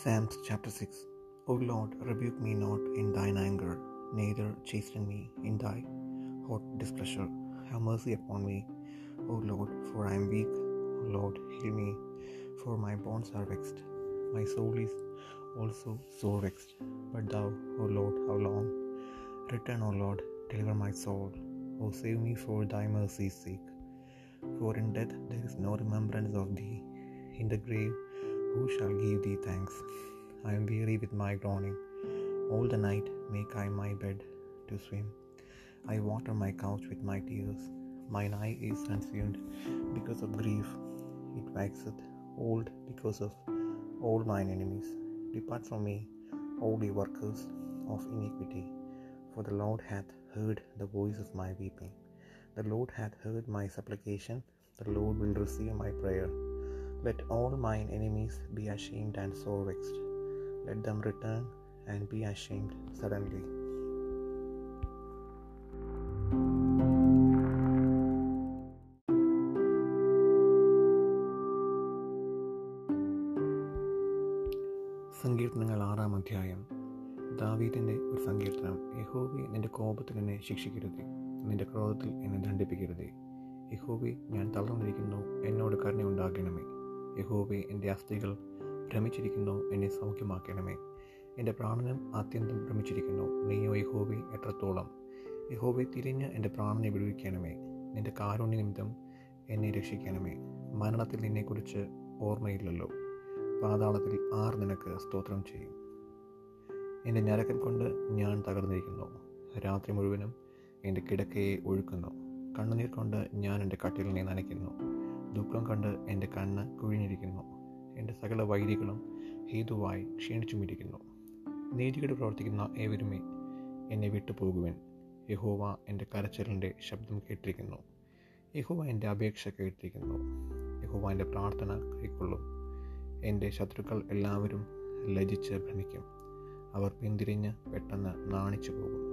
Psalms chapter 6 O Lord, rebuke me not in thine anger, neither chasten me in thy hot displeasure. Have mercy upon me, O Lord, for I am weak. O Lord, heal me, for my bones are vexed. My soul is also sore vexed. But thou, O Lord, how long? Return, O Lord, deliver my soul. O save me for thy mercy's sake. For in death there is no remembrance of thee. In the grave, who shall give thee thanks? I am weary with my groaning. All the night make I my bed to swim. I water my couch with my tears. Mine eye is consumed because of grief. It waxeth old because of all mine enemies. Depart from me, all ye workers of iniquity. For the Lord hath heard the voice of my weeping. The Lord hath heard my supplication. The Lord will receive my prayer. Let all mine enemies be ashamed and sore vexed. Let them return and be ashamed suddenly. സങ്കീർത്തനങ്ങൾ ആറാം അധ്യായം. ദാവീദിന്റെ ഒരു സങ്കീർത്തനം. യഹോബി നിന്റെ കോപത്തിൽ എന്നെ ശിക്ഷിക്കരുതേ. നിന്റെ ക്രോധത്തിൽ എന്നെ ദണ്ഡിപ്പിക്കരുതേ. യഹോബി ഞാൻ തളർന്നിരിക്കുന്നു. എന്നോട് കരുണയുണ്ടാകണമേ. യഹോവെ എന്റെ അസ്ഥികൾ ഭ്രമിച്ചിരിക്കുന്നു എന്നെ സൗഖ്യമാക്കണമേ. എന്റെ പ്രാണനും അത്യന്തം ഭ്രമിച്ചിരിക്കുന്നു നീയോ യഹോബെ എത്രത്തോളം. യഹോബെ തിരിഞ്ഞ് എന്റെ പ്രാണനെ വിടുവിക്കണമേ. നിന്റെ കാരുണ്യ നിമിത്തം എന്നെ രക്ഷിക്കണമേ. മരണത്തിൽ നിന്നെക്കുറിച്ച് ഓർമ്മയില്ലല്ലോ. പാതാളത്തിൽ ആർ നിനക്ക് സ്തോത്രം ചെയ്യും. എന്റെ ഞരക്കൻ കൊണ്ട് ഞാൻ തകർന്നിരിക്കുന്നു. രാത്രി മുഴുവനും എന്റെ കിടക്കയെ ഒഴുക്കുന്നു. കണ്ണുനീർ കൊണ്ട് ഞാൻ എന്റെ കട്ടിലിനെ നനയ്ക്കുന്നു. ദുഃഖം കണ്ട് എന്റെ കണ്ണ് കുഴിഞ്ഞിരിക്കുന്നു. എന്റെ സകല വൈരികളും ഹേതുവായി ക്ഷീണിച്ചുമിരിക്കുന്നു. നീതികേട് പ്രവർത്തിക്കുന്ന ഏവരുമേ എന്നെ വിട്ടുപോകുവൻ. യഹോവ എന്റെ കരച്ചലിന്റെ ശബ്ദം കേട്ടിരിക്കുന്നു. യഹോവ എന്റെ അപേക്ഷ കേട്ടിരിക്കുന്നു. യഹോവ എന്റെ പ്രാർത്ഥന കൈക്കൊള്ളും. എന്റെ ശത്രുക്കൾ എല്ലാവരും ലജിച്ച് ഭ്രമിക്കും. അവർ പിന്തിരിഞ്ഞ് പെട്ടെന്ന് നാണിച്ചു പോകും